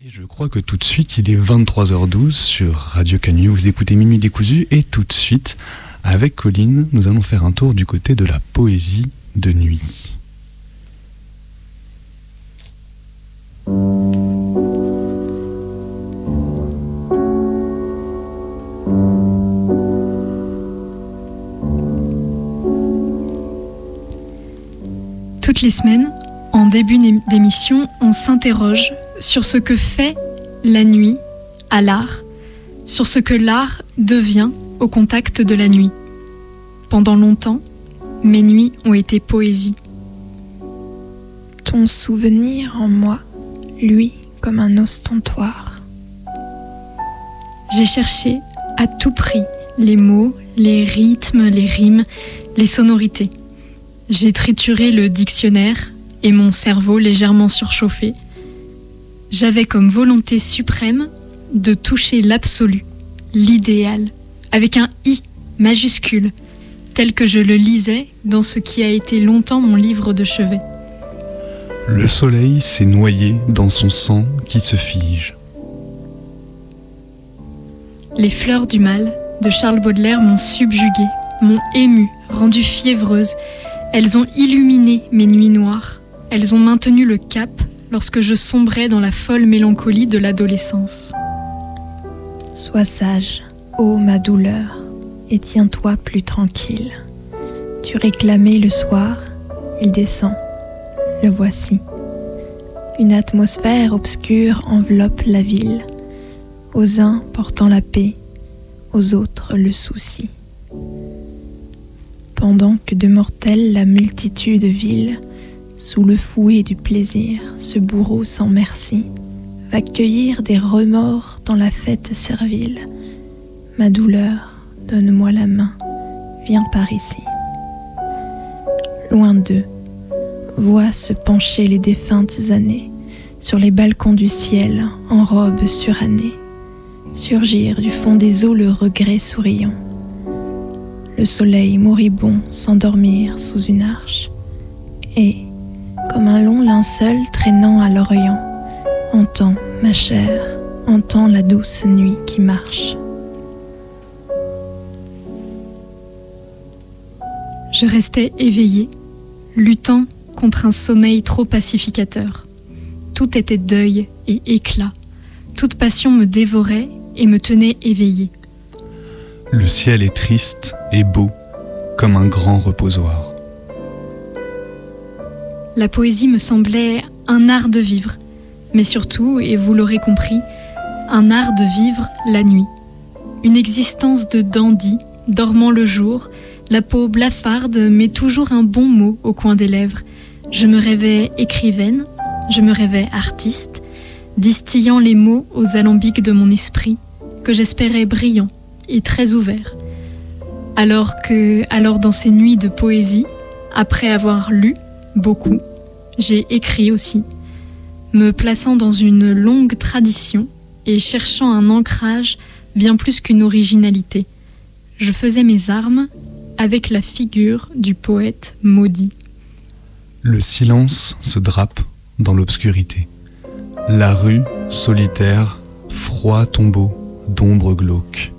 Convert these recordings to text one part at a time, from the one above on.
Et je crois que tout de suite, il est 23h12 sur Radio Canu. Vous écoutez Minuit décousu et tout de suite, avec Colline, nous allons faire un tour du côté de la poésie de nuit. Toutes les semaines, en début d'émission, on s'interroge sur ce que fait la nuit à l'art, sur ce que l'art devient au contact de la nuit. Pendant longtemps, mes nuits ont été poésie. Ton souvenir en moi, lui, comme un ostentoire. J'ai cherché à tout prix les mots, les rythmes, les rimes, les sonorités. J'ai trituré le dictionnaire et mon cerveau légèrement surchauffé j'avais comme volonté suprême de toucher l'absolu, l'idéal, avec un I majuscule, tel que je le lisais dans ce qui a été longtemps mon livre de chevet. Le soleil s'est noyé dans son sang qui se fige. Les fleurs du mal de Charles Baudelaire m'ont subjuguée, m'ont émue, rendue fiévreuse. Elles ont illuminé mes nuits noires. Elles ont maintenu le cap lorsque je sombrais dans la folle mélancolie de l'adolescence. Sois sage, ô ma douleur, et tiens-toi plus tranquille. Tu réclamais le soir, il descend, le voici. Une atmosphère obscure enveloppe la ville, aux uns portant la paix, aux autres le souci. Pendant que de mortels la multitude vile, sous le fouet du plaisir, ce bourreau sans merci va cueillir des remords dans la fête servile. Ma douleur, donne-moi la main, viens par ici. Loin d'eux, vois se pencher les défuntes années sur les balcons du ciel en robe surannée, surgir du fond des eaux le regret souriant. Le soleil moribond s'endormir sous une arche et comme un long linceul traînant à l'Orient. Entends, ma chère, entends la douce nuit qui marche. Je restais éveillée, luttant contre un sommeil trop pacificateur. Tout était deuil et éclat. Toute passion me dévorait et me tenait éveillée. Le ciel est triste et beau, comme un grand reposoir la poésie me semblait un art de vivre, mais surtout, et vous l'aurez compris, un art de vivre la nuit. Une existence de dandy, dormant le jour, la peau blafarde, mais toujours un bon mot au coin des lèvres. Je me rêvais écrivaine, je me rêvais artiste, distillant les mots aux alambics de mon esprit, que j'espérais brillants et très ouverts. Alors que, alors dans ces nuits de poésie, après avoir lu beaucoup, j'ai écrit aussi, me plaçant dans une longue tradition et cherchant un ancrage bien plus qu'une originalité. Je faisais mes armes avec la figure du poète maudit. Le silence se drape dans l'obscurité. La rue, solitaire, froid tombeau d'ombre glauque,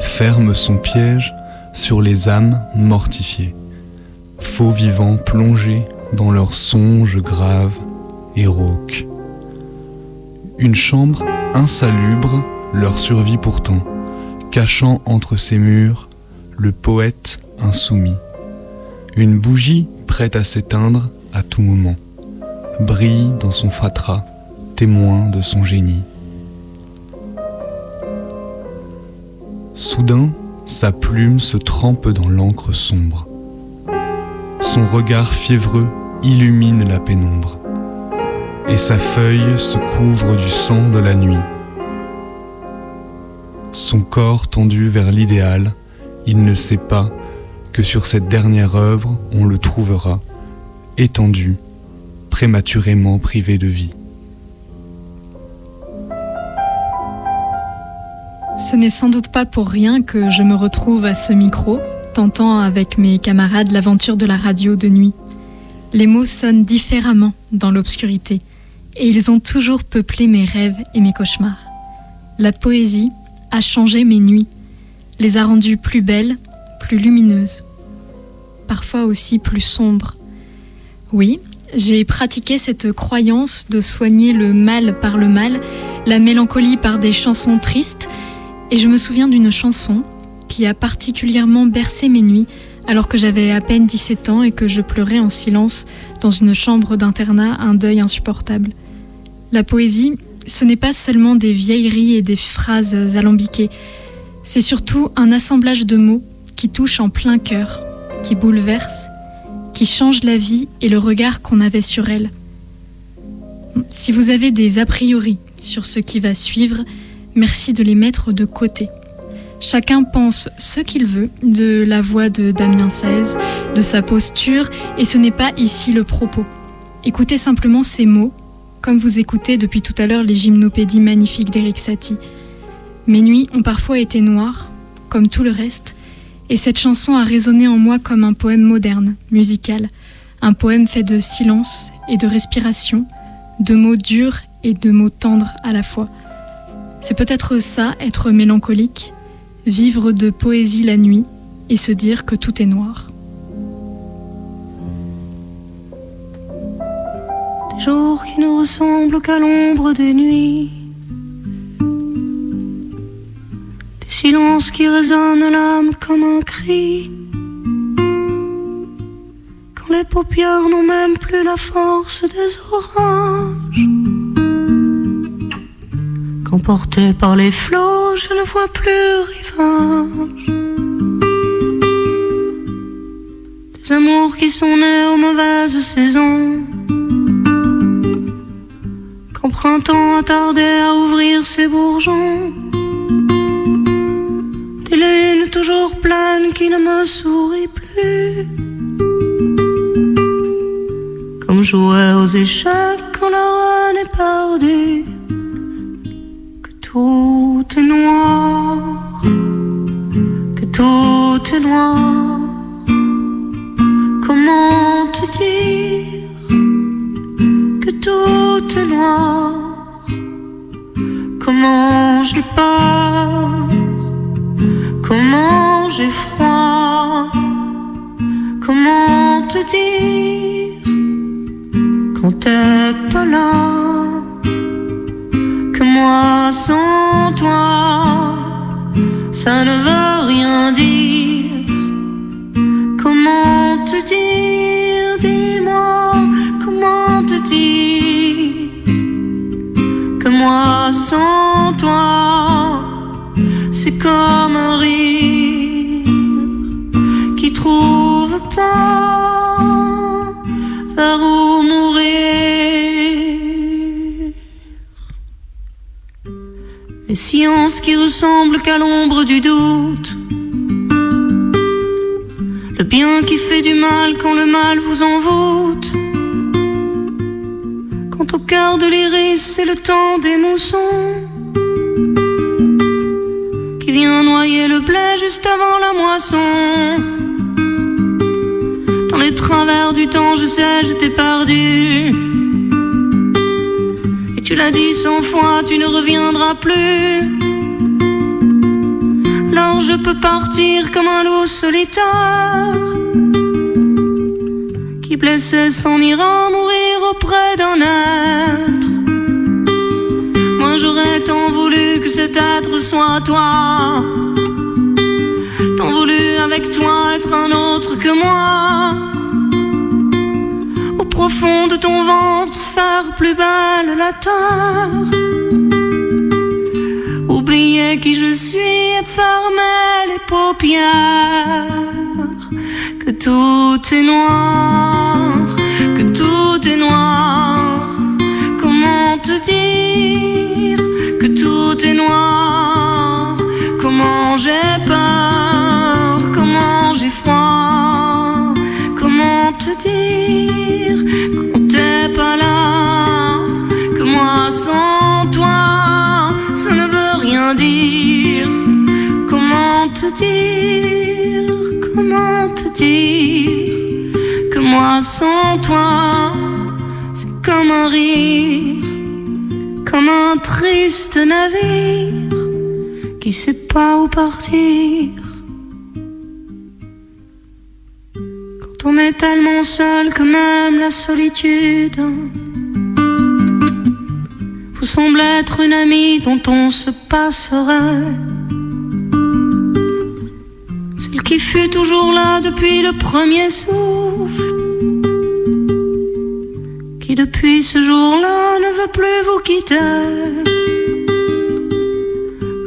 ferme son piège sur les âmes mortifiées, faux vivants plongés dans leurs songes graves et rauques. Une chambre insalubre leur survit pourtant, cachant entre ses murs le poète insoumis. Une bougie prête à s'éteindre à tout moment, brille dans son fatras, témoin de son génie. Soudain, sa plume se trempe dans l'encre sombre. Son regard fiévreux illumine la pénombre, et sa feuille se couvre du sang de la nuit. Son corps tendu vers l'idéal, il ne sait pas que sur cette dernière œuvre on le trouvera, étendu, prématurément privé de vie. Ce n'est sans doute pas pour rien que je me retrouve à ce micro, tentant avec mes camarades l'aventure de la radio de nuit. Les mots sonnent différemment dans l'obscurité. et ils ont toujours peuplé mes rêves et mes cauchemars. La poésie a changé mes nuits, les a rendues plus belles, plus lumineuses, parfois aussi plus sombres. Oui, j'ai pratiqué cette croyance de soigner le mal par le mal, la mélancolie par des chansons tristes, et je me souviens d'une chanson qui a particulièrement bercé mes nuits alors que j'avais à peine 17 ans et que je pleurais en silence dans une chambre d'internat un deuil insupportable. La poésie, ce n'est pas seulement des vieilleries et des phrases alambiquées, c'est surtout un assemblage de mots qui touchent en plein cœur, qui bouleverse, qui change la vie et le regard qu'on avait sur elle. Si vous avez des a priori sur ce qui va suivre, merci de les mettre de côté. Chacun pense ce qu'il veut de la voix de Damien XVI, de sa posture, et ce n'est pas ici le propos. Écoutez simplement ces mots, comme vous écoutez depuis tout à l'heure les gymnopédies magnifiques d'Eric Satie. Mes nuits ont parfois été noires, comme tout le reste, et cette chanson a résonné en moi comme un poème moderne, musical, un poème fait de silence et de respiration, de mots durs et de mots tendres à la fois. C'est peut-être ça, être mélancolique, vivre de poésie la nuit et se dire que tout est noir. Des jours qui ne ressemblent qu'à l'ombre des nuits. Des silences qui résonnent l'âme comme un cri. Quand les paupières n'ont même plus la force des orages Emporté par les flots, je ne vois plus rivage. Des amours qui sont nés aux mauvaises saisons. Quand printemps a tardé à ouvrir ses bourgeons. Des lunes toujours pleines qui ne me sourient plus. Comme jouer aux échecs quand la reine est perdue Comment te dire que tout est noir? Comment j'ai peur, comment j'ai froid, comment te dire quand t'es pas là? moi sans toi, ça ne veut dis-moi, comment te dire que moi sans toi, c'est comme un rire qui trouve pas vers où Les sciences qui ressemblent qu'à l'ombre du doute. Bien qui fait du mal quand le mal vous envoûte. Quand au cœur de l'iris c'est le temps des moussons qui vient noyer le blé juste avant la moisson. Dans les travers du temps, je sais, je t'ai perdu. Tu l'as dit cent fois, tu ne reviendras plus. Alors je peux partir comme un loup solitaire qui blessé s'en ira mourir auprès d'un être. Moi j'aurais tant voulu que cet être soit toi. Tant voulu avec toi être un autre que moi. Au profond de ton ventre faire plus belle la terre. Oublier qui je suis et fermer les paupières. Que tout est noir, que tout est noir. Comment te dire que tout est noir? Comment j'ai peur, comment j'ai froid, comment te dire quand t'es pas là? sans toi, ça ne veut rien dire. Comment te dire, te dire que moi sans toi, c'est comme un rire comme un triste navire qui sait pas où partir. Quand on est tellement seul que même la solitude vous semble être une amie dont on se passerait. Qui fut toujours là depuis le premier souffle depuis ce jour-là ne veut plus vous quitter.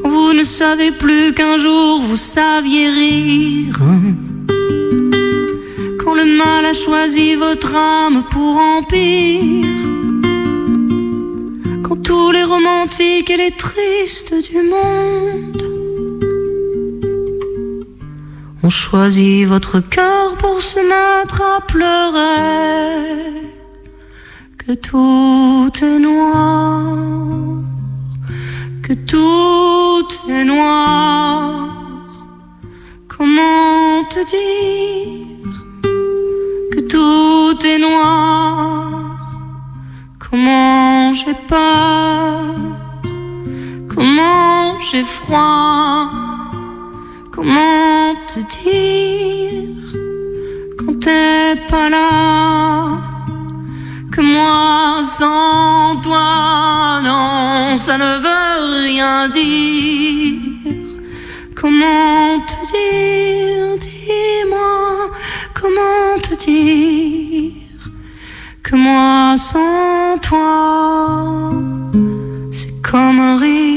Quand vous ne savez plus qu'un jour vous saviez rire. Quand le mal a choisi votre âme pour empire. Quand tous les romantiques et les tristes du monde ont choisi votre cœur pour se mettre à pleurer que tout est noir, que tout est noir. Comment te dire que tout est noir? Comment j'ai peur, comment j'ai froid, comment te dire quand t'es pas là? que moi sans toi, non, ça ne veut rien dire. Comment te dire, dis-moi, comment te dire que moi sans toi, c'est comme un rire